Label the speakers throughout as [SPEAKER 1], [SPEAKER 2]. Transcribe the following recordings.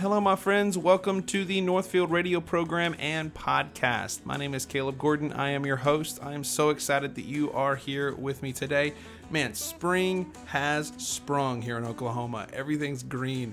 [SPEAKER 1] Hello, my friends. Welcome to the Northfield Radio program and podcast. My name is Caleb Gordon. I am your host. I am so excited that you are here with me today. Man, spring has sprung here in Oklahoma. Everything's green.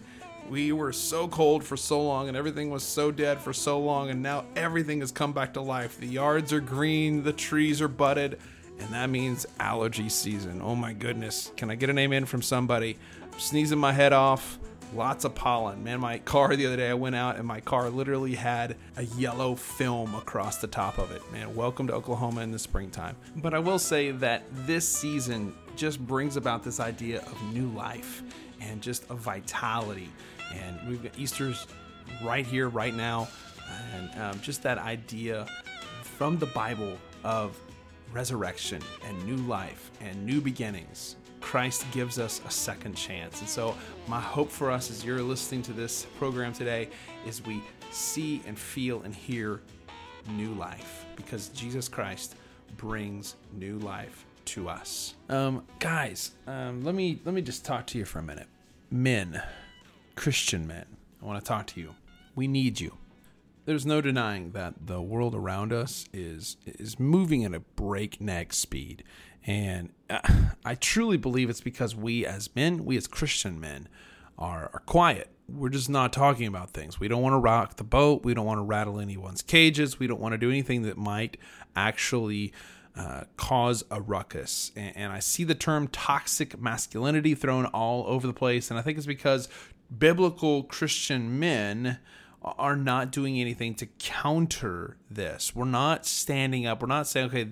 [SPEAKER 1] We were so cold for so long and everything was so dead for so long, and now everything has come back to life. The yards are green, the trees are budded, and that means allergy season. Oh my goodness. Can I get an amen from somebody? I'm sneezing my head off lots of pollen. Man, my car the other day, I went out and my car literally had a yellow film across the top of it. Man, welcome to Oklahoma in the springtime. But I will say that this season just brings about this idea of new life and just a vitality. And we've got Easter's right here, right now, and um, just that idea from the Bible of resurrection and new life and new beginnings. Christ gives us a second chance. And so, my hope for us as you're listening to this program today is we see and feel and hear new life because Jesus Christ brings new life to us. Um, guys, um, let me let me just talk to you for a minute. Men, Christian men, I want to talk to you. We need you. There's no denying that the world around us is is moving at a breakneck speed, and I truly believe it's because we as men, we as Christian men, are, are quiet. We're just not talking about things. We don't want to rock the boat. We don't want to rattle anyone's cages. We don't want to do anything that might actually uh, cause a ruckus. And, and I see the term toxic masculinity thrown all over the place. And I think it's because biblical Christian men are not doing anything to counter this. We're not standing up. We're not saying, okay,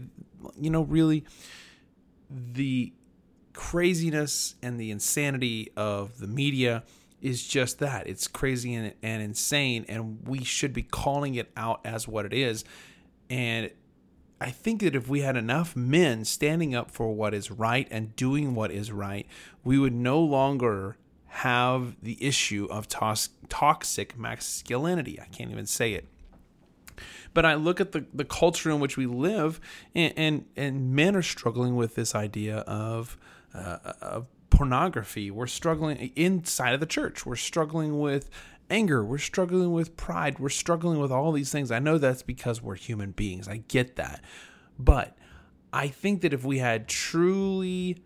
[SPEAKER 1] you know, really, the craziness and the insanity of the media is just that it's crazy and, and insane and we should be calling it out as what it is and I think that if we had enough men standing up for what is right and doing what is right, we would no longer have the issue of tos- toxic masculinity. I can't even say it. But I look at the, the culture in which we live, and, and, and men are struggling with this idea of, uh, of pornography. We're struggling inside of the church. We're struggling with anger. We're struggling with pride. We're struggling with all these things. I know that's because we're human beings. I get that. But I think that if we had truly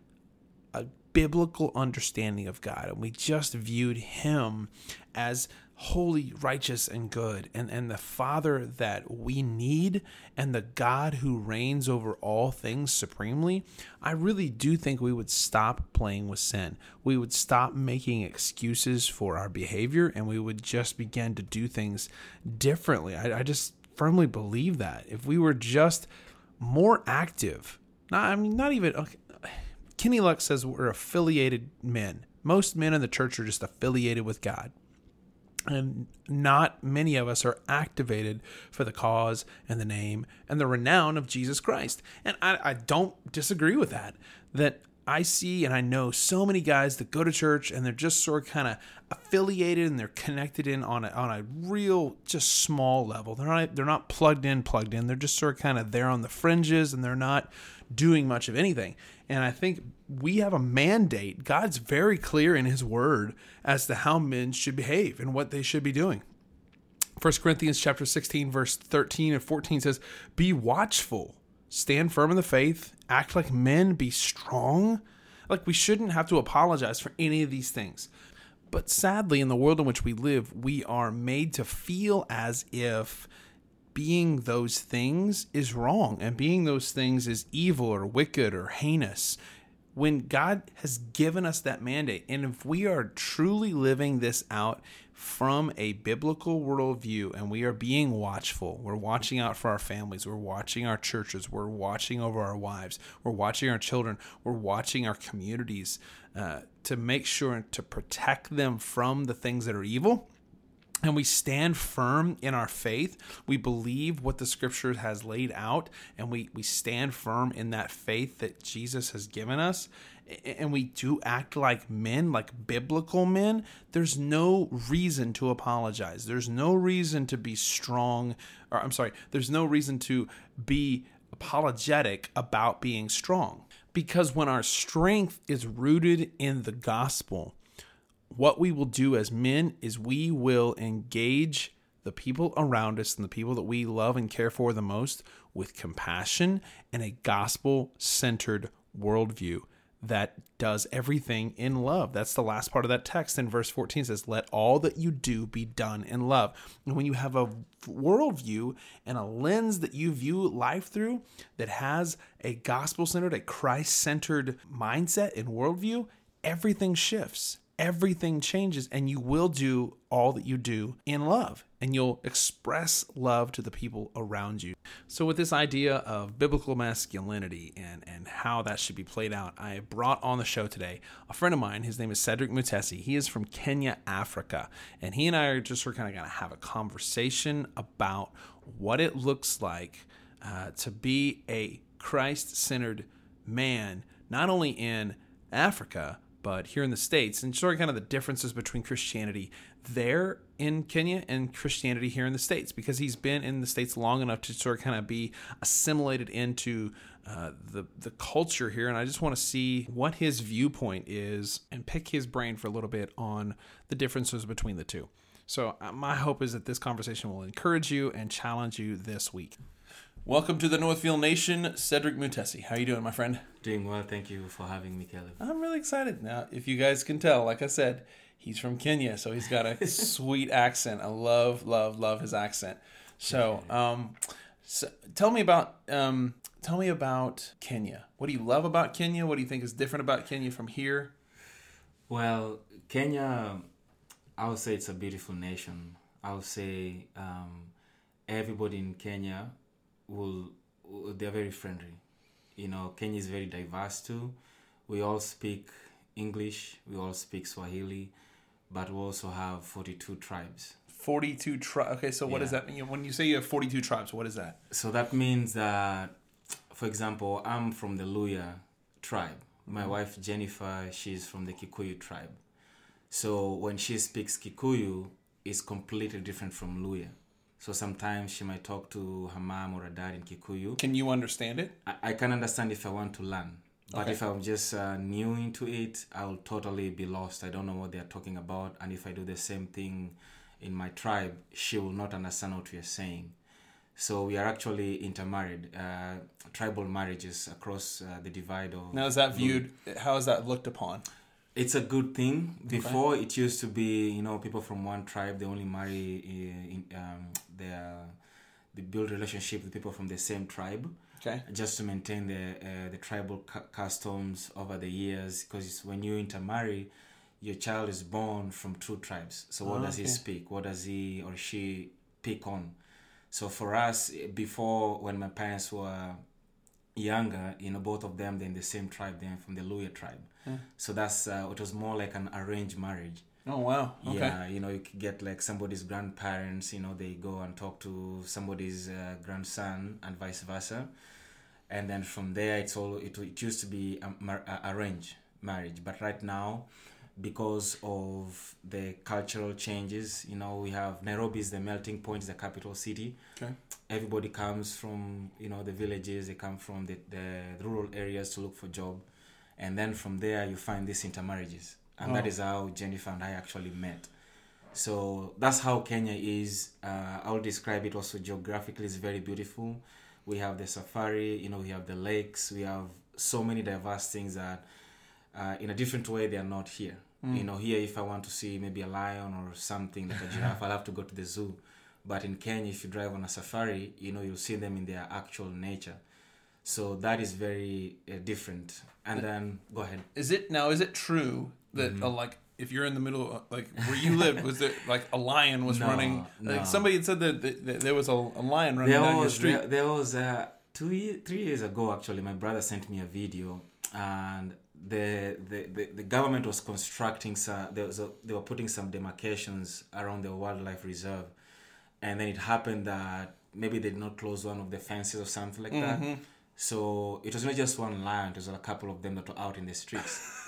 [SPEAKER 1] a biblical understanding of God and we just viewed Him as holy, righteous, and good, and, and the Father that we need, and the God who reigns over all things supremely, I really do think we would stop playing with sin. We would stop making excuses for our behavior, and we would just begin to do things differently. I, I just firmly believe that. If we were just more active, not, I mean, not even. Okay, Kenny Luck says we're affiliated men. Most men in the church are just affiliated with God and not many of us are activated for the cause and the name and the renown of Jesus Christ. And I, I, don't disagree with that. That I see and I know so many guys that go to church and they're just sort of kind of affiliated and they're connected in on a, on a real just small level. They're not they're not plugged in, plugged in. They're just sort of kind of there on the fringes and they're not doing much of anything. And I think we have a mandate. God's very clear in his word as to how men should behave and what they should be doing. 1 Corinthians chapter 16 verse 13 and 14 says, "Be watchful, stand firm in the faith, act like men, be strong." Like we shouldn't have to apologize for any of these things. But sadly, in the world in which we live, we are made to feel as if being those things is wrong and being those things is evil or wicked or heinous when God has given us that mandate, and if we are truly living this out from a biblical worldview and we are being watchful, we're watching out for our families, we're watching our churches, we're watching over our wives, we're watching our children, we're watching our communities uh, to make sure to protect them from the things that are evil and we stand firm in our faith. We believe what the scripture has laid out, and we, we stand firm in that faith that Jesus has given us. And we do act like men, like biblical men. There's no reason to apologize. There's no reason to be strong, or I'm sorry, there's no reason to be apologetic about being strong. Because when our strength is rooted in the gospel, what we will do as men is we will engage the people around us and the people that we love and care for the most with compassion and a gospel centered worldview that does everything in love. That's the last part of that text in verse 14 says, Let all that you do be done in love. And when you have a worldview and a lens that you view life through that has a gospel centered, a Christ centered mindset and worldview, everything shifts everything changes and you will do all that you do in love and you'll express love to the people around you. So with this idea of biblical masculinity and and how that should be played out, I brought on the show today a friend of mine. His name is Cedric Muteshi. He is from Kenya, Africa, and he and I are just we're kind of going to have a conversation about what it looks like uh, to be a Christ-centered man, not only in Africa but here in the States, and sort of kind of the differences between Christianity there in Kenya and Christianity here in the States, because he's been in the States long enough to sort of kind of be assimilated into uh, the the culture here, and I just want to see what his viewpoint is and pick his brain for a little bit on the differences between the two. So uh, my hope is that this conversation will encourage you and challenge you this week. Welcome to the Northfield Nation, Cedric Muteshi. How you doing, my friend?
[SPEAKER 2] Doing well, thank you for having me, Caleb.
[SPEAKER 1] I'm really excited. Now, if you guys can tell, like I said, he's from Kenya, so he's got a sweet accent. I love, love, love his accent. So, um, so tell me about um, tell me about Kenya. What do you love about Kenya? What do you think is different about Kenya from here?
[SPEAKER 2] Well, Kenya, I would say it's a beautiful nation. I would say um, everybody in Kenya will they're very friendly. You know, Kenya is very diverse too. We all speak English, we all speak Swahili, but we also have 42 tribes.
[SPEAKER 1] 42 tribes. Okay, so what yeah. does that mean? When you say you have 42 tribes, what is that?
[SPEAKER 2] So that means that, for example, I'm from the Luhya tribe. My mm-hmm. wife Jennifer, she's from the Kikuyu tribe. So when she speaks Kikuyu, it's completely different from Luhya. So sometimes she might talk to her mom or her dad in Kikuyu.
[SPEAKER 1] Can you understand it?
[SPEAKER 2] I, I can understand if I want to learn. But okay. if I'm just uh, new into it, I'll totally be lost. I don't know what they're talking about. And if I do the same thing in my tribe, she will not understand what we are saying. So we are actually intermarried, uh, tribal marriages across uh, the divide of.
[SPEAKER 1] Now, is that viewed? How is that looked upon?
[SPEAKER 2] It's a good thing. Before okay. it used to be, you know, people from one tribe they only marry uh, in, um, their they build relationship with people from the same tribe.
[SPEAKER 1] Okay.
[SPEAKER 2] Just to maintain the uh, the tribal cu- customs over the years, because when you intermarry, your child is born from two tribes. So what oh, does okay. he speak? What does he or she pick on? So for us, before when my parents were younger, you know, both of them they're in the same tribe, they're from the Luhya tribe. Yeah. So that's uh, it was more like an arranged marriage.
[SPEAKER 1] Oh wow! Okay.
[SPEAKER 2] Yeah, you know, you could get like somebody's grandparents. You know, they go and talk to somebody's uh, grandson, and vice versa. And then from there, it's all it, it used to be a, a arranged marriage, but right now, because of the cultural changes. You know, we have Nairobi is the melting point, the capital city.
[SPEAKER 1] Okay.
[SPEAKER 2] Everybody comes from you know the villages. They come from the, the rural areas to look for job, and then from there you find these intermarriages, and oh. that is how Jennifer and I actually met. So that's how Kenya is. Uh, I'll describe it also geographically. It's very beautiful. We have the safari. You know, we have the lakes. We have so many diverse things that. Uh, in a different way, they are not here. Mm. You know, here if I want to see maybe a lion or something like a giraffe, I'll have to go to the zoo. But in Kenya, if you drive on a safari, you know, you'll see them in their actual nature. So that is very uh, different. And then go ahead.
[SPEAKER 1] Is it now? Is it true that mm-hmm. uh, like if you're in the middle, of, like where you lived, was there like a lion was no, running? No. Somebody had said that, that, that there was a, a, lion running there down was, your street.
[SPEAKER 2] There, there was uh, two, three years ago. Actually, my brother sent me a video, and the, the, the, the government was constructing some there was a, they were putting some demarcations around the wildlife reserve. And then it happened that maybe they did not close one of the fences or something like mm-hmm. that so it was not just one lion it was a couple of them that were out in the streets.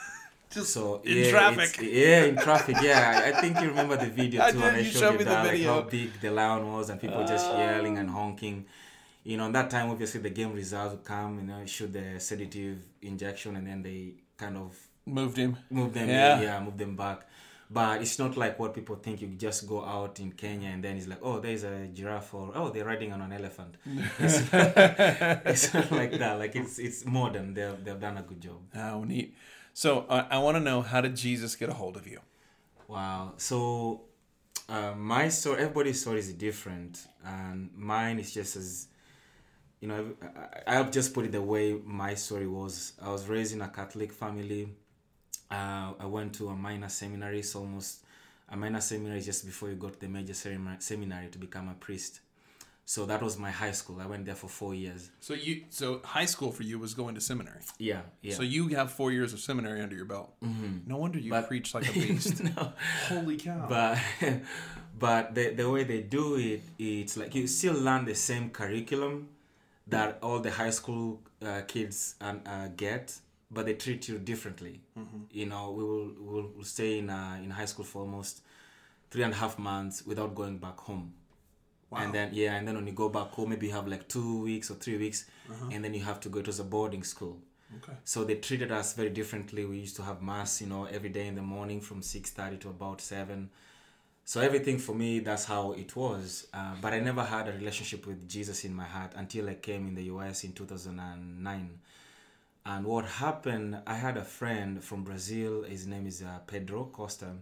[SPEAKER 1] Just so in yeah, traffic.
[SPEAKER 2] Yeah in traffic yeah. I, think you remember the video too when I showed you that like how big the lion was and people uh... just yelling and honking you know, in that time, obviously, the game results would come, you know, shoot the sedative injection, and then they kind of
[SPEAKER 1] moved him,
[SPEAKER 2] moved them, yeah, yeah moved them back. but it's not like what people think. You just go out in Kenya and then it's like, oh, there's a giraffe, or oh, they're riding on an elephant. it's, it's not like that. Like it's it's modern. They've they've done a good job.
[SPEAKER 1] Oh, neat. So uh, I want to know how did Jesus get a hold of you?
[SPEAKER 2] Wow. So uh, my story, everybody's story is different, and mine is just as you know. I, I'll just put it the way my story was. I was raised in a Catholic family. Uh, I went to a minor seminary. So almost a minor seminary just before you go to the major seminary to become a priest. So that was my high school. I went there for four years.
[SPEAKER 1] So you, so high school for you was going to seminary.
[SPEAKER 2] Yeah, yeah.
[SPEAKER 1] So you have four years of seminary under your belt.
[SPEAKER 2] Mm-hmm.
[SPEAKER 1] No wonder you
[SPEAKER 2] But-
[SPEAKER 1] preach like a beast.
[SPEAKER 2] no,
[SPEAKER 1] Holy cow!
[SPEAKER 2] but but the the way they do it, it's like you still learn the same curriculum that all the high school uh, kids um, uh, get, but they treat you differently. You know, we will we will stay in uh, in high school for almost three and a half months without going back home. And then yeah, and then when you go back home, maybe you have like two weeks or three weeks, and then you have to go. It was a boarding school.
[SPEAKER 1] okay.
[SPEAKER 2] So they treated us very differently. We used to have mass, you know, every day in the morning from six thirty to about seven. So everything for me, that's how it was. Uh, but I never had a relationship with Jesus in my heart until I came in the U.S. in two thousand and nine. And what happened? I had a friend from Brazil. His name is uh, Pedro Costa.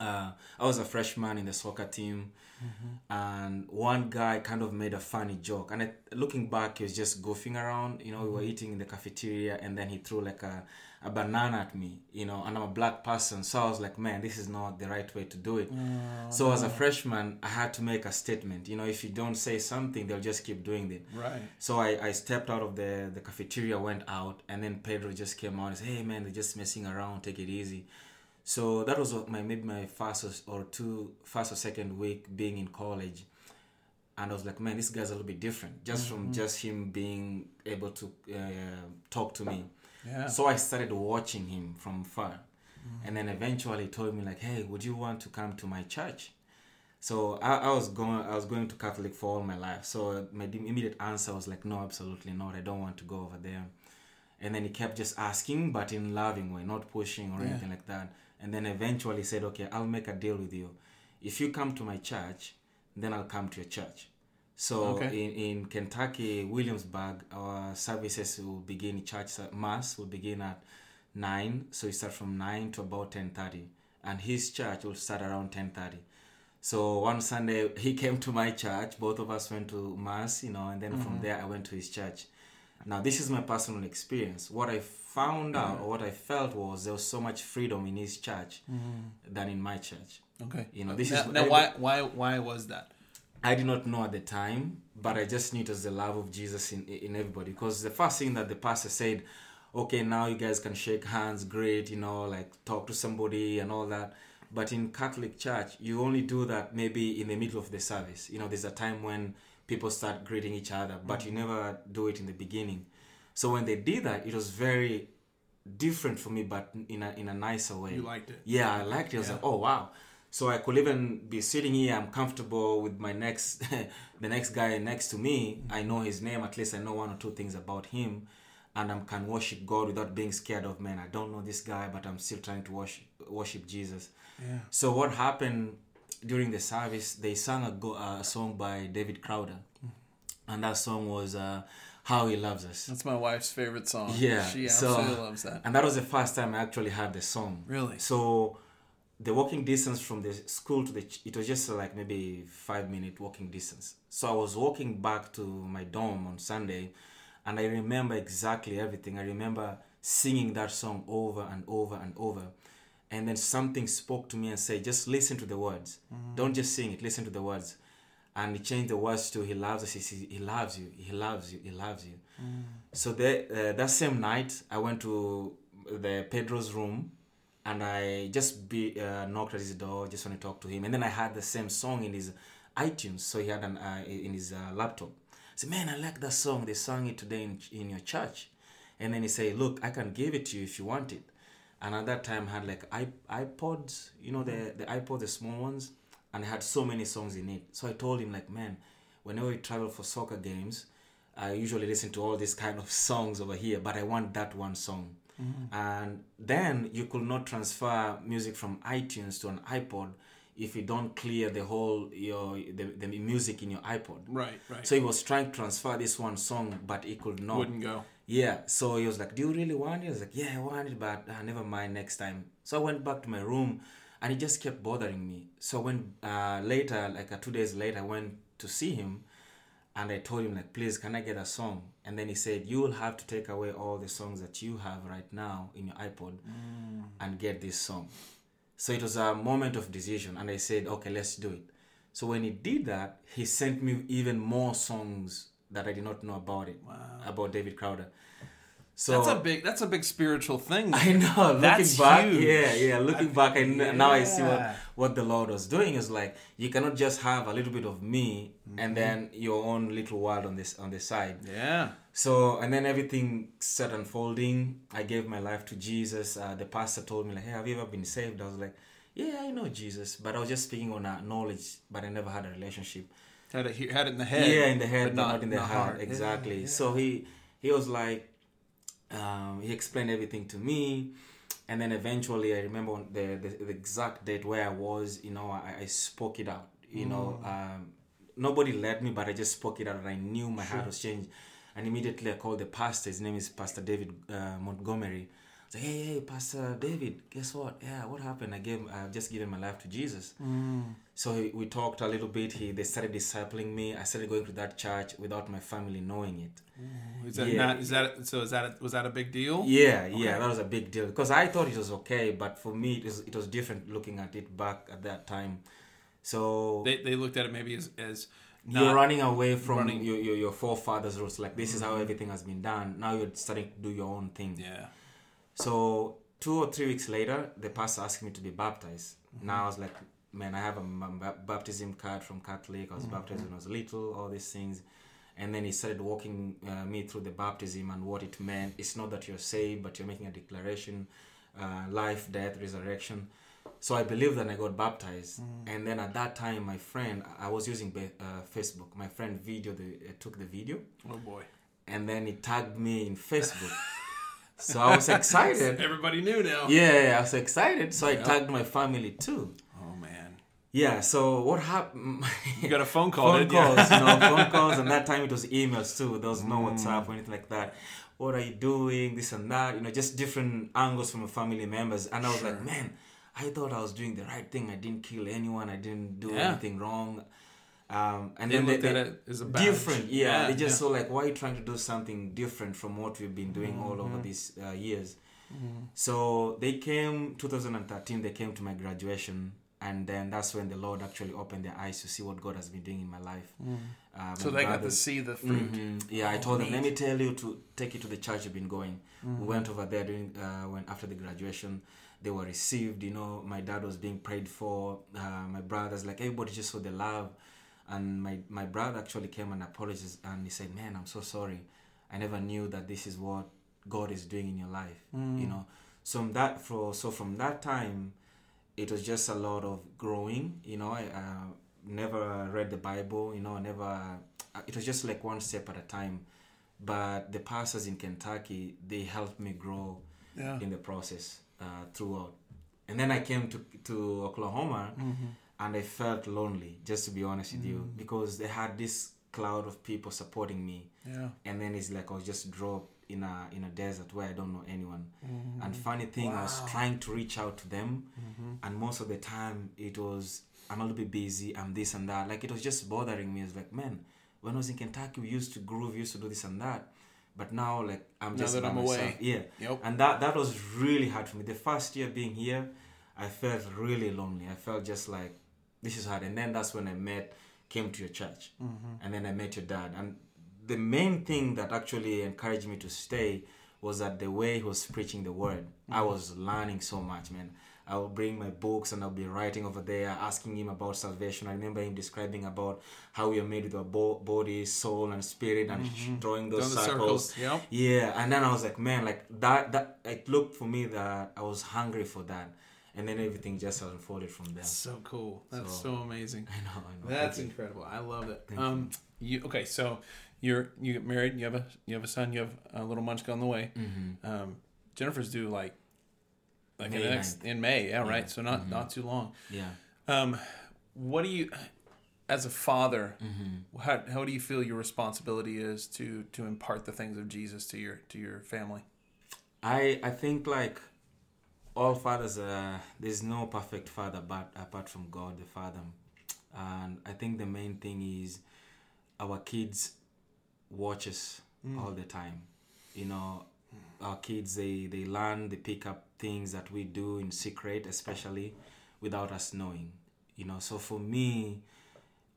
[SPEAKER 2] Uh, I was a freshman in the soccer team, and one guy kind of made a funny joke. And I, looking back, he was just goofing around. You know, we were eating in the cafeteria, and then he threw like a, a banana at me. You know, and I'm a black person, so I was like, man, this is not the right way to do it. so as a freshman, I had to make a statement. You know, if you don't say something, they'll just keep doing it.
[SPEAKER 1] Right.
[SPEAKER 2] So I, I stepped out of the, the cafeteria, went out, and then Pedro just came out and said, "Hey man, they're just messing around. Take it easy." So that was my maybe my first or, two first or second week being in college, and I was like, "Man, this guy's a little bit different." Just from just him being able to uh, talk to me.
[SPEAKER 1] Yeah.
[SPEAKER 2] So I started watching him from far, and then eventually he told me like, "Hey, would you want to come to my church?" So I, I was going I was going to Catholic for all my life. So my immediate answer was like, no, absolutely not. I don't want to go over there. And then he kept just asking, but in loving way, not pushing or
[SPEAKER 1] Yeah.
[SPEAKER 2] anything like that. And then eventually said, okay, I'll make a deal with you. If you come to my church, then I'll come to your church. So
[SPEAKER 1] Okay.
[SPEAKER 2] in, in Kentucky, Williamsburg, our services will begin church mass will begin at nine. So you start from nine to about ten thirty, and his church will start around ten thirty. So one Sunday he came to my church. Both of us went to mass, you know, and then from mm-hmm. there I went to his church. Now this is my personal experience. What I found out mm-hmm. or what I felt was there was so much freedom in his church mm-hmm. than in my church.
[SPEAKER 1] Okay.
[SPEAKER 2] You know, this
[SPEAKER 1] now,
[SPEAKER 2] is
[SPEAKER 1] now why why why was that?
[SPEAKER 2] I did not know at the time, but I just knew it was the love of Jesus in in everybody. Because the first thing that the pastor said, okay, now you guys can shake hands, great, you know, like talk to somebody and all that. But in Catholic Church, you only do that maybe in the middle of the service. You know, there's a time when people start greeting each other, but mm. you never do it in the beginning. So when they did that, it was very different for me, but in a in a nicer way.
[SPEAKER 1] You liked it.
[SPEAKER 2] Yeah, I liked it. I was
[SPEAKER 1] Yeah.
[SPEAKER 2] like, oh wow. So I could even be sitting here. I'm comfortable with my next, the next guy next to me. Mm. I know his name. At least I know one or two things about him, and I can worship God without being scared of man. I don't know this guy, but I'm still trying to worship worship Jesus.
[SPEAKER 1] Yeah.
[SPEAKER 2] So what happened during the service? They sang a, go- a song by David Crowder, and that song was uh, "How He Loves Us."
[SPEAKER 1] That's my wife's favorite song.
[SPEAKER 2] Yeah,
[SPEAKER 1] She
[SPEAKER 2] so-
[SPEAKER 1] absolutely loves that.
[SPEAKER 2] And that was the first time I actually heard the song.
[SPEAKER 1] Really?
[SPEAKER 2] So the walking distance from the school to the ch- it was just uh, like maybe five minute walking distance. So I was walking back to my dorm on Sunday, and I remember exactly everything. I remember singing that song over and over and over. And then something spoke to me and said, just listen to the words. Don't just sing it, listen to the words. And he changed the words to, He loves us, he, says, he loves you, He loves you, He loves you. So the, uh, that same night, I went to the Pedro's room and I just be uh, knocked at his door, just want to talk to him. And then I had the same song in his iTunes, so he had an uh, in his uh, laptop. I said, "Man, I like that song. They sang it today in, in your church." And then he said, "Look, I can give it to you if you want it." And at that time, had like i iPods, you know, the the iPods, the small ones, and I had so many songs in it. So I told him, like, man, whenever we travel for soccer games, I usually listen to all these kind of songs over here, but I want that one song. Mm-hmm. and then you could not transfer music from itunes to an ipod if you don't clear the whole your the, the music in your ipod
[SPEAKER 1] Right, right.
[SPEAKER 2] so he was trying to transfer this one song but he could not
[SPEAKER 1] Wouldn't go.
[SPEAKER 2] Yeah, so he was like, "Do you really want it?" I was like, "Yeah, I want it, but uh, never mind next time." So I went back to my room, and he just kept bothering me. So when uh, later, like uh, two days later, I went to see him, and I told him like, "Please, can I get a song?" And then he said, "You will have to take away all the songs that you have right now in your iPod, and get this song." So it was a moment of decision, and I said, "Okay, let's do it." So when he did that, he sent me even more songs that I did not know about it about David Crowder. So
[SPEAKER 1] That's a big. That's a big spiritual thing.
[SPEAKER 2] I know. Looking
[SPEAKER 1] That's
[SPEAKER 2] back,
[SPEAKER 1] huge.
[SPEAKER 2] yeah, yeah. Looking back, I kn- now I see what what the Lord was doing is like you cannot just have a little bit of me
[SPEAKER 1] Mm-hmm.
[SPEAKER 2] and then your own little world on this on the side.
[SPEAKER 1] Yeah.
[SPEAKER 2] So and then everything started unfolding. I gave my life to Jesus. Uh, the pastor told me like, "Hey, have you ever been saved?" I was like, "Yeah, I know Jesus," but I was just speaking on a knowledge, but I never had a relationship.
[SPEAKER 1] Had it, had it in the head.
[SPEAKER 2] Yeah, in the head,
[SPEAKER 1] but
[SPEAKER 2] but not, in the heart.
[SPEAKER 1] Yeah,
[SPEAKER 2] Exactly.
[SPEAKER 1] yeah.
[SPEAKER 2] So he he was like, um, he explained everything to me, and then eventually I remember the, the the exact date where I was. You know, I, I spoke it out. You know,
[SPEAKER 1] Mm.
[SPEAKER 2] um, nobody led me, but I just spoke it out, and I knew my heart was changed. And immediately I called the pastor. His name is Pastor David uh, Montgomery. Like, hey, hey, Pastor David, guess what? Yeah, what happened? I gave, I've just given my life to Jesus. Mm. So he, we talked a little bit. He they started discipling me. I started going to that church without my family knowing it.
[SPEAKER 1] Is that
[SPEAKER 2] Yeah.
[SPEAKER 1] not? Is that so? Is that was that a big deal?
[SPEAKER 2] Yeah, yeah, that was a big deal because I thought it was okay, but for me it was it was different looking at it back at that time. So
[SPEAKER 1] They, they looked at it maybe as as
[SPEAKER 2] you're running away from
[SPEAKER 1] running-
[SPEAKER 2] Your, your your forefathers' roots. Like this is how mm-hmm. everything has been done. Now you're starting to do your own thing.
[SPEAKER 1] yeah.
[SPEAKER 2] So two or three weeks later, the pastor asked me to be baptized. Now I was like, man, I have a ba- baptism card from Catholic. I was baptized when I was little. All these things, and then he started walking uh, me through the baptism and what it meant. It's not that you're saved, but you're making a declaration, uh, life, death, resurrection. So I believed and I got baptized. And then at that time, my friend, I was using uh, Facebook. My friend video the, uh, took the video
[SPEAKER 1] Oh boy.
[SPEAKER 2] and then he tagged me in Facebook. so I was excited.
[SPEAKER 1] Everybody knew now.
[SPEAKER 2] Yeah, I was excited. So I tagged my family too.
[SPEAKER 1] Oh man.
[SPEAKER 2] Yeah, so what happened?
[SPEAKER 1] You got a phone call.
[SPEAKER 2] phone calls, you know, phone calls, and that time it was emails too. There was no
[SPEAKER 1] Mm.
[SPEAKER 2] WhatsApp or anything like that. What are you doing? This and that, you know, just different angles from my family members. And I was
[SPEAKER 1] Sure.
[SPEAKER 2] like, man, I thought I was doing the right thing. I didn't kill anyone. I didn't do
[SPEAKER 1] Yeah.
[SPEAKER 2] anything wrong. Um, and
[SPEAKER 1] They
[SPEAKER 2] then
[SPEAKER 1] looked
[SPEAKER 2] they,
[SPEAKER 1] at it as a badge.
[SPEAKER 2] different yeah,
[SPEAKER 1] Yeah,
[SPEAKER 2] they just
[SPEAKER 1] yeah.
[SPEAKER 2] saw like why are you trying to do something different from what we've been doing all over these uh, years so they came 2013 they came to my graduation and then that's when the lord actually opened their eyes to see what god has been doing in my life uh,
[SPEAKER 1] So
[SPEAKER 2] my
[SPEAKER 1] they got to see the fruit.
[SPEAKER 2] Mhm. Yeah, I told them, let me tell you to take you to the church you've been going.
[SPEAKER 1] Mm-hmm.
[SPEAKER 2] We went over there during uh, when after the graduation. They were received. You know, my dad was being prayed for. Uh, my brothers, like everybody, just saw the love. And my my brother actually came and apologized, and he said, "Man, I'm so sorry. I never knew that this is what God is doing in your life."
[SPEAKER 1] Mm.
[SPEAKER 2] You know, so from that for so from that time, it was just a lot of growing. You know, I uh, never read the Bible. You know, never. uh, It was just like one step at a time. But the pastors in Kentucky, they helped me grow
[SPEAKER 1] Yeah.
[SPEAKER 2] in the process uh, throughout. And then I came to to Oklahoma,
[SPEAKER 1] Mm-hmm.
[SPEAKER 2] And I felt lonely. Just to be honest with you, because they had this cloud of people supporting me
[SPEAKER 1] Yeah.
[SPEAKER 2] and then it's like I was just dropped in a in a desert where I don't know anyone.
[SPEAKER 1] Mm-hmm.
[SPEAKER 2] And funny thing, I was trying to reach out to them,
[SPEAKER 1] Mm-hmm.
[SPEAKER 2] and most of the time it was I'm a little bit busy, I'm this and that. Like it was just bothering me. It's like, man, when I was in Kentucky, we used to groove, we used to do this and that, but now like I'm
[SPEAKER 1] Now
[SPEAKER 2] just
[SPEAKER 1] that I'm
[SPEAKER 2] myself.
[SPEAKER 1] away.
[SPEAKER 2] Yeah,
[SPEAKER 1] Yep.
[SPEAKER 2] and that that was really hard for me. The first year being here, I felt really lonely. I felt just like this is hard. And then that's when I met, came to your church, mm-hmm. and then I met your dad. And the main thing that actually encouraged me to stay was that the way he was preaching the word, I mm-hmm. was learning so much, man. I would bring my books and I'll be writing over there, asking him about salvation. I remember him describing about how we are made with our bo- body, soul, and spirit, and mm-hmm. drawing those circles.
[SPEAKER 1] circles. Yep.
[SPEAKER 2] Yeah, and then I was like, man, like that. That it looked for me that I was hungry for that, and then everything just unfolded from there.
[SPEAKER 1] So cool. That's so,
[SPEAKER 2] So-
[SPEAKER 1] amazing.
[SPEAKER 2] I know, I know.
[SPEAKER 1] That's
[SPEAKER 2] Thank you.
[SPEAKER 1] incredible. I love it.
[SPEAKER 2] Thank
[SPEAKER 1] um, you. okay? So you're you get married. You have a you have a son. You have a little munchkin on the way.
[SPEAKER 2] Mhm.
[SPEAKER 1] Um, Jennifer's due like like in,
[SPEAKER 2] May
[SPEAKER 1] next, in May. Yeah, right. So not
[SPEAKER 2] Mhm.
[SPEAKER 1] not too long.
[SPEAKER 2] Yeah.
[SPEAKER 1] Um, what do you, as a father,
[SPEAKER 2] Mm-hmm.
[SPEAKER 1] how how do you feel your responsibility is to to impart the things of Jesus to your to your family?
[SPEAKER 2] I I think like all fathers, uh, there's no perfect father, but apart from God the Father, and I think the main thing is our kids watch us
[SPEAKER 1] Mm.
[SPEAKER 2] all the time. You know, our kids they they learn, they pick up things that we do in secret, especially without us knowing. You know, so for me,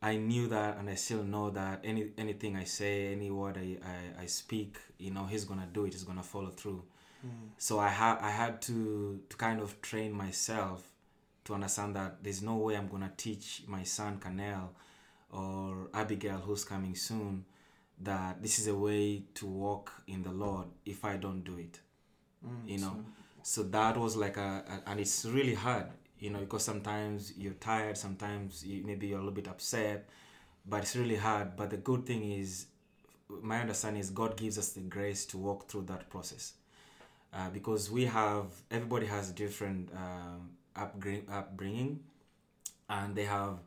[SPEAKER 2] I knew that, and I still know that any anything I say, any word I, I, I speak, you know, he's gonna do it. He's gonna follow through. So I had I had to to kind of train myself to understand that there's no way I'm gonna teach my son Canel or Abigail who's coming soon that this is a way to walk in the Lord if I don't do it. Mm, you know, so that was like a, a and it's really hard, you know, because sometimes you're tired, sometimes you, maybe you're a little bit upset, but it's really hard. But the good thing is, my understanding is God gives us the grace to walk through that process uh, because we have everybody has different um, upbring- upbringing and they have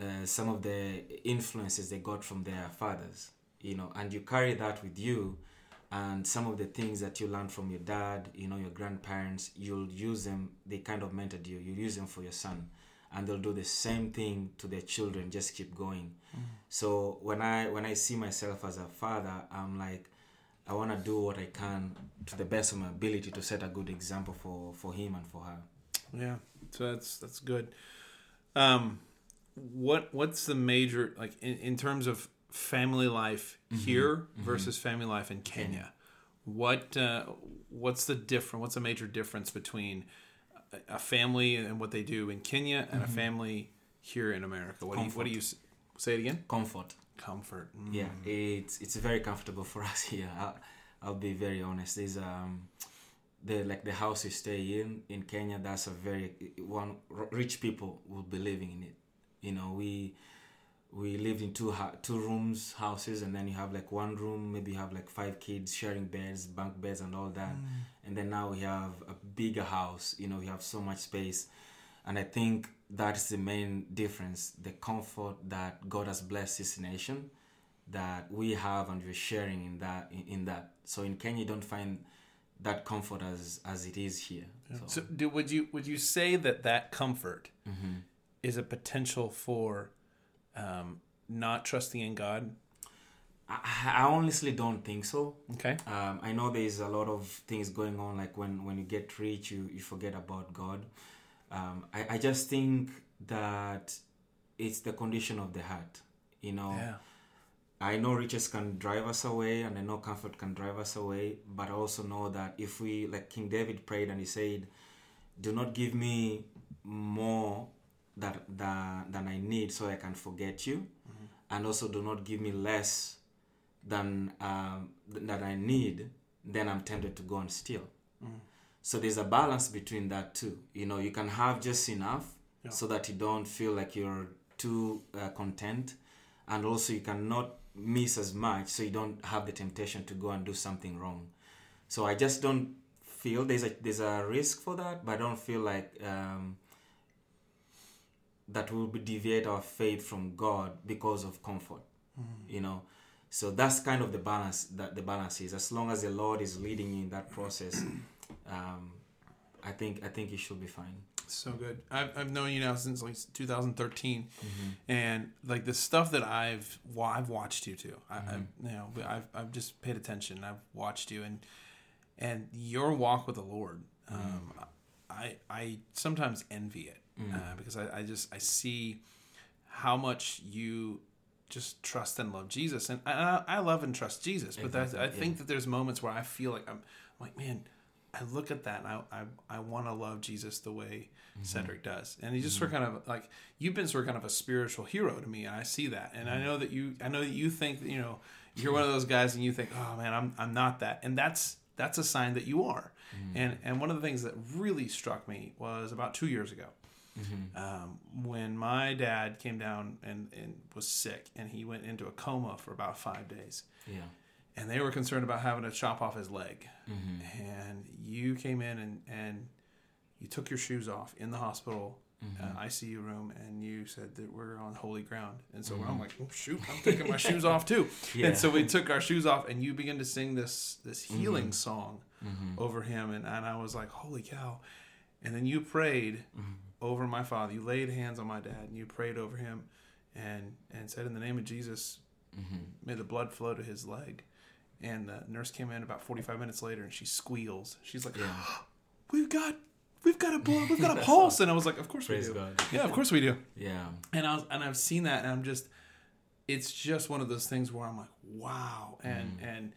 [SPEAKER 2] uh, some of the influences they got from their fathers you know and you carry that with you and some of the things that you learned from your dad you know your grandparents you'll use them they kind of mentored you you use them for your son and they'll do the same thing to their children just keep going. So when i when i see myself as a father i'm like i want to do what i can to the best of my ability to set a good example for for him and for her
[SPEAKER 1] Yeah, so that's that's good. Um, what what's the major like in, in terms of family life here versus family life in Kenya? What uh, what's the different? What's the major difference between a, a family and what they do in Kenya and a family here in America? What do you what do you say it again?
[SPEAKER 2] comfort
[SPEAKER 1] Comfort. Mm.
[SPEAKER 2] yeah it's it's very comfortable for us here. I'll, I'll be very honest. There's um the like the house you stay in in kenya that's a very one rich people will be living in it. You know we we lived in two ha- two rooms houses and then you have like one room maybe you have like five kids sharing beds bunk beds and all that. And then now we have a bigger house. You know we have so much space. And i think that's the main difference the comfort that god has blessed this nation that we have and we're sharing in that in, in that so in kenya you don't find that comfort as as it is here
[SPEAKER 1] So, do, would you would you say that that comfort
[SPEAKER 2] Mm-hmm.
[SPEAKER 1] is a potential for um, not trusting in God?
[SPEAKER 2] I, I honestly don't think so
[SPEAKER 1] Okay.
[SPEAKER 2] um, I know there's a lot of things going on. Like when when you get rich, you you forget about God. Um, I I just think that it's the condition of the heart. You know,
[SPEAKER 1] Yeah.
[SPEAKER 2] I know riches can drive us away, and I know comfort can drive us away. But I also know that if we, like King David prayed, and he said, "Do not give me more that than than I need, so I can forget you, and also do not give me less than um, th- that I need, then I'm tempted to go and steal. So there's a balance between that too. You know, you can have just enough
[SPEAKER 1] Yeah.
[SPEAKER 2] so that you don't feel like you're too uh, content, and also you cannot miss as much so you don't have the temptation to go and do something wrong. So I just don't feel there's a there's a risk for that, but I don't feel like um, that will be deviate our faith from God because of comfort. You know, so that's kind of the balance that the balance is. As long as the Lord is leading you in that process, um, I think I think you should be fine.
[SPEAKER 1] So good. I've, I've known you now since like 2013,
[SPEAKER 2] Mm-hmm.
[SPEAKER 1] and like the stuff that I've well, I've watched you too. I,
[SPEAKER 2] Mm-hmm.
[SPEAKER 1] I've you know I've I've just paid attention. I've watched you and and your walk with the Lord.
[SPEAKER 2] Mm-hmm.
[SPEAKER 1] Um, I I sometimes envy it
[SPEAKER 2] Mm-hmm.
[SPEAKER 1] uh, because I, I just I see how much you just trust and love Jesus, and I, I love and trust Jesus. But that's, I
[SPEAKER 2] Exactly,
[SPEAKER 1] think that there's moments where I feel like I'm, I'm like, man, I look at that and I I, I want to love Jesus the way mm-hmm. Cedric does, and he just sort of kind of like you've been sort of kind of a spiritual hero to me, and I see that, and I mm-hmm. know that you I know that you think you know you're one of those guys, and you think, oh man, I'm I'm not that, and that's that's a sign that you are. And and one of the things that really struck me was about two years ago um, when my dad came down and, and was sick and he went into a coma for about five days.
[SPEAKER 2] Yeah.
[SPEAKER 1] And they were concerned about having to chop off his leg.
[SPEAKER 2] Mm-hmm.
[SPEAKER 1] And you came in and, and you took your shoes off in the hospital
[SPEAKER 2] Mm-hmm.
[SPEAKER 1] uh, ICU room, and you said that we're on holy ground. And so I'm
[SPEAKER 2] Mhm.
[SPEAKER 1] like, oh, shoot, I'm taking my shoes off too.
[SPEAKER 2] Yeah.
[SPEAKER 1] And so we took our shoes off, and you began to sing this this healing
[SPEAKER 2] Mhm.
[SPEAKER 1] song
[SPEAKER 2] Mm-hmm.
[SPEAKER 1] over him, and, and I was like, holy cow! And then you prayed
[SPEAKER 2] Mm-hmm.
[SPEAKER 1] over my father. You laid hands on my dad, and you prayed over him, and and said, in the name of Jesus,
[SPEAKER 2] Mm-hmm.
[SPEAKER 1] may the blood flow to his leg. And the nurse came in about 45 minutes later, and she squeals. She's like,
[SPEAKER 2] Yeah.
[SPEAKER 1] "We've got, we've got a blood, we've got a pulse." And I was like, "Of course
[SPEAKER 2] Praise
[SPEAKER 1] we do."
[SPEAKER 2] God.
[SPEAKER 1] Yeah, of course we do.
[SPEAKER 2] Yeah.
[SPEAKER 1] And I was, and I've seen that, and I'm just, it's just one of those things where I'm like, wow, and
[SPEAKER 2] Mm.
[SPEAKER 1] and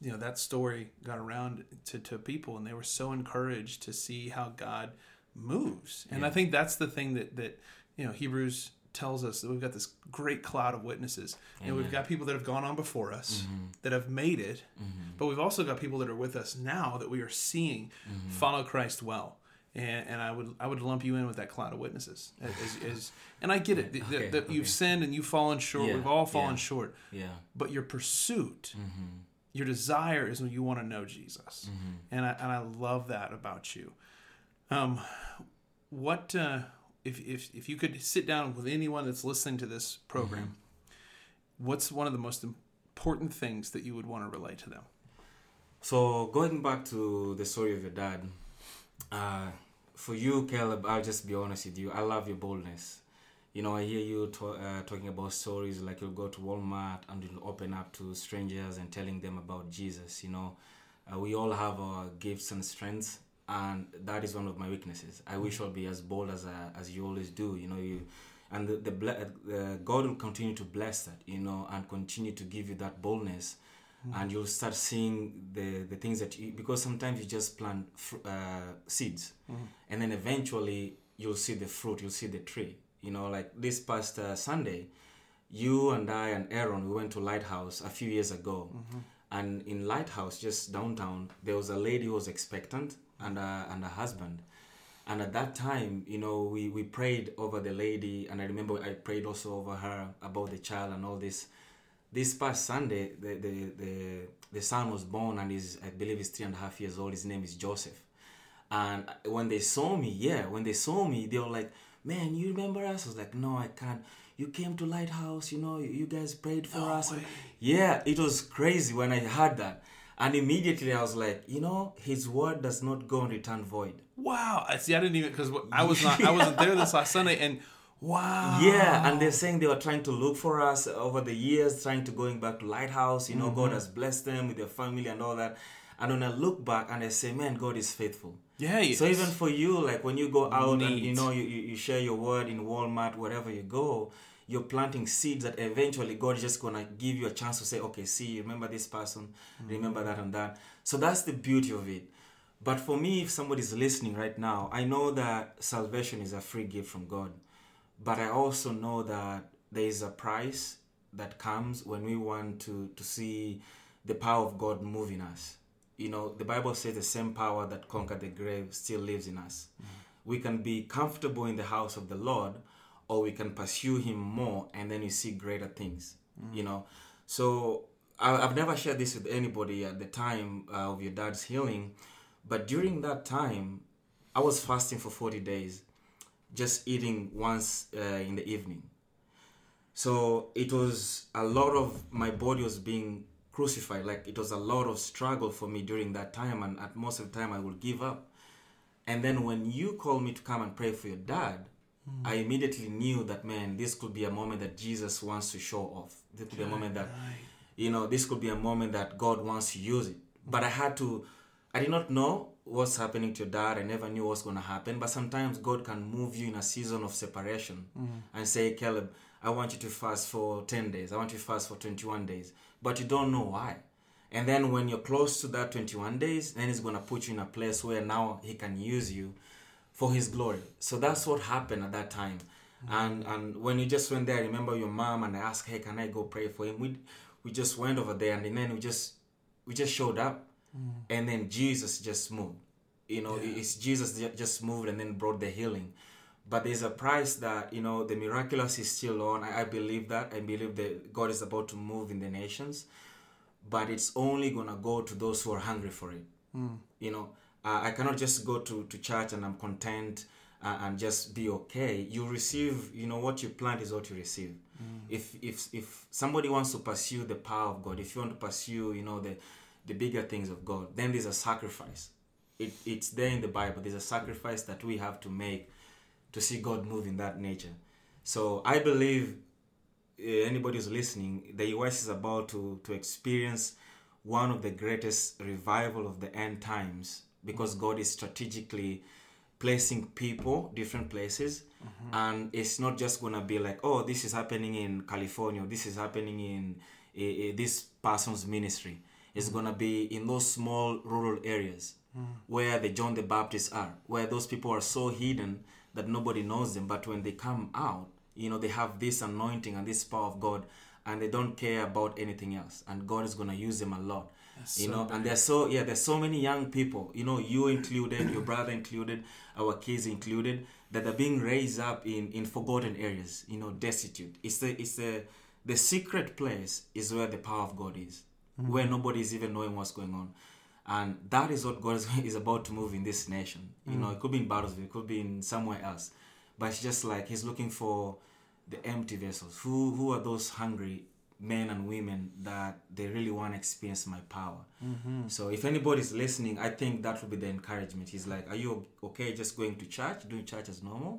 [SPEAKER 1] you know that story got around to to people, and they were so encouraged to see how God moves, and I think that's the thing that that you know Hebrews tells us that we've got this great cloud of witnesses, and we've got people that have gone on before us
[SPEAKER 2] Mm-hmm.
[SPEAKER 1] that have made it,
[SPEAKER 2] Mm-hmm.
[SPEAKER 1] but we've also got people that are with us now that we are seeing
[SPEAKER 2] Mm-hmm.
[SPEAKER 1] follow Christ well. And, and I would I would lump you in with that cloud of witnesses. As, as, and I get it that,
[SPEAKER 2] Okay,
[SPEAKER 1] that you've sinned and you've fallen short.
[SPEAKER 2] Yeah,
[SPEAKER 1] We've all fallen
[SPEAKER 2] yeah.
[SPEAKER 1] short.
[SPEAKER 2] Yeah.
[SPEAKER 1] But your pursuit,
[SPEAKER 2] Mm-hmm.
[SPEAKER 1] your desire is when you want to know Jesus.
[SPEAKER 2] Mm-hmm.
[SPEAKER 1] And I and I love that about you. Um, what uh, if if if you could sit down with anyone that's listening to this program?
[SPEAKER 2] Mm-hmm.
[SPEAKER 1] What's one of the most important things that you would want to relate to them?
[SPEAKER 2] So going back to the story of your dad, uh, for you, Caleb, I'll just be honest with you. I love your boldness. You know, I hear you to, uh, talking about stories like you'll go to Walmart and you'll open up to strangers and telling them about Jesus. You know, uh, we all have our gifts and strengths, and that is one of my weaknesses. I wish I'd be as bold as uh, as you always do. You know, you and the, the uh, God will continue to bless that. You know, and continue to give you that boldness and you'll start seeing the the things that you because sometimes you just plant fr- uh, seeds and then eventually you'll see the fruit you'll see the tree you know like this past uh, sunday you and i and aaron we went to lighthouse a few years ago and in lighthouse just downtown there was a lady who was expectant and a, and a husband and at that time you know we, we prayed over the lady and i remember i prayed also over her about the child and all this this past Sunday, the, the, the, the son was born and is, I believe, he's three and a half years old. His name is Joseph. And when they saw me, yeah, when they saw me, they were like, man, you remember us? I was like, no, I can't. You came to Lighthouse, you know, you, guys prayed for
[SPEAKER 1] No
[SPEAKER 2] us.
[SPEAKER 1] way.
[SPEAKER 2] Yeah, it was crazy when I heard that. And immediately I was like, you know, his word does not go and return void.
[SPEAKER 1] Wow. I see. I didn't even because I was not. I wasn't there this last Sunday, and wow.
[SPEAKER 2] Yeah, and they're saying they were trying to look for us over the years, trying to going back to Lighthouse. You know, God mm-hmm. has blessed them with their family and all that. And when I look back and I say, man, God is faithful.
[SPEAKER 1] Yeah. He
[SPEAKER 2] So even for you, like when you go out and you know you, you share your word in Walmart, wherever you go, you're planting seeds that eventually God is just gonna give you a chance to say, okay, see, remember this person, remember that and that. So that's the beauty of it. But for me, if somebody's listening right now, I know that salvation is a free gift from God. But I also know that there is a price that comes when we want to, to see the power of God move in us. You know, the Bible says the same power that conquered the grave still lives in us. Mm. We can be comfortable in the house of the Lord, or we can pursue Him more, and then you see greater things. You know, so I, I've never shared this with anybody at the time uh, of your dad's healing, but during that time, I was fasting for 40 days, just eating once uh, in the evening. So it was a lot of my body was being crucified. Like it was a lot of struggle for me during that time, and at most of the time I would give up. And then when you called me to come and pray for your dad, Hmm. I immediately knew that man, this could be a moment that Jesus wants to show off. This could be a moment that you know this could be a moment that god wants to use it. But i had to i did not know what's happening to your dad. I never knew what's going to happen. But sometimes god can move you in a season of separation hmm. and say caleb i want you to fast for 10 days. I want you to fast for 21 days. But you don't know why. And then when you're close to that 21 days then he's going to put you in a place where now he can use you for his glory. So that's what happened at that time. And and when you just went there, I remember your mom and I asked, Hey, can I go pray for him? We we just went over there and then we just we just showed up mm. and then Jesus just moved. You know, it's Jesus just moved and then brought the healing. But there's a price that, you know, the miraculous is still on. I, I believe that. I believe that God is about to move in the nations. but it's only gonna go to those who are hungry for it. Mm. You know, uh, I cannot just go to, to church and I'm content uh, and just be okay. You receive, you know, what you plant is what you receive. If if if somebody wants to pursue the power of God, if you want to pursue, you know, the the bigger things of God, then there's a sacrifice. It, it's there in the Bible. There's a sacrifice that we have to make to see God move in that nature. So I believe uh, anybody who's listening, the US is about to, to experience one of the greatest revival of the end times because God is strategically placing people different places. And it's not just gonna be like oh this is happening in California this is happening in uh, uh, this person's ministry. It's gonna be in those small rural areas where the John the Baptist are where those people are so hidden that nobody knows them. But when they come out you know they have this anointing and this power of God and they don't care about anything else. And God is gonna use them a lot you
[SPEAKER 1] so
[SPEAKER 2] know and there's so yeah there's so many young people you know you included your brother included our kids included that are being raised up in in forgotten areas you know destitute. It's the it's the the secret place is where the power of god is mm-hmm. where nobody is even knowing what's going on. And that is what god is, is about to move in this nation. You know it could be in Bartlesville it could be in somewhere else but it's just like he's looking for the empty vessels. Who who are those hungry men and women that they really want to experience my power so if anybody's listening i think that would be the encouragement he's like are you okay just going to church doing church as normal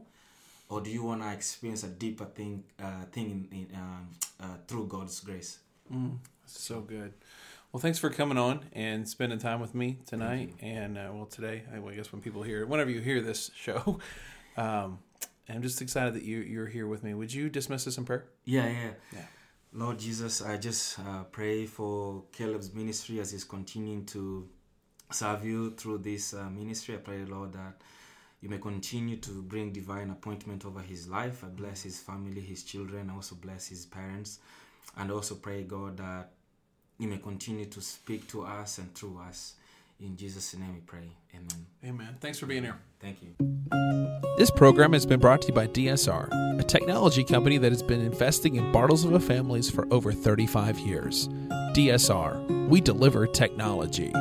[SPEAKER 2] or do you want to experience a deeper thing uh, thing in, in um, uh, through god's grace
[SPEAKER 1] So good. Well, thanks for coming on and spending time with me tonight. And uh, well, today, I well, I guess when people hear, whenever you hear this show, um, I'm just excited that you you're here with me. Would you dismiss us in prayer?
[SPEAKER 2] yeah yeah
[SPEAKER 1] Yeah.
[SPEAKER 2] Lord jesus i just uh, pray for caleb's ministry as he's continuing to serve you through this uh, ministry. I pray lord that you may continue to bring divine appointment over his life. I bless his family his children I also bless his parents. And also pray god that you may continue to speak to us and through us in jesus name we pray amen
[SPEAKER 1] Amen. Thanks for being here.
[SPEAKER 2] thank you
[SPEAKER 1] This program has been brought to you by DSR, a technology company that has been investing in Bartlesville families for over 35 years. DSR, we deliver technology.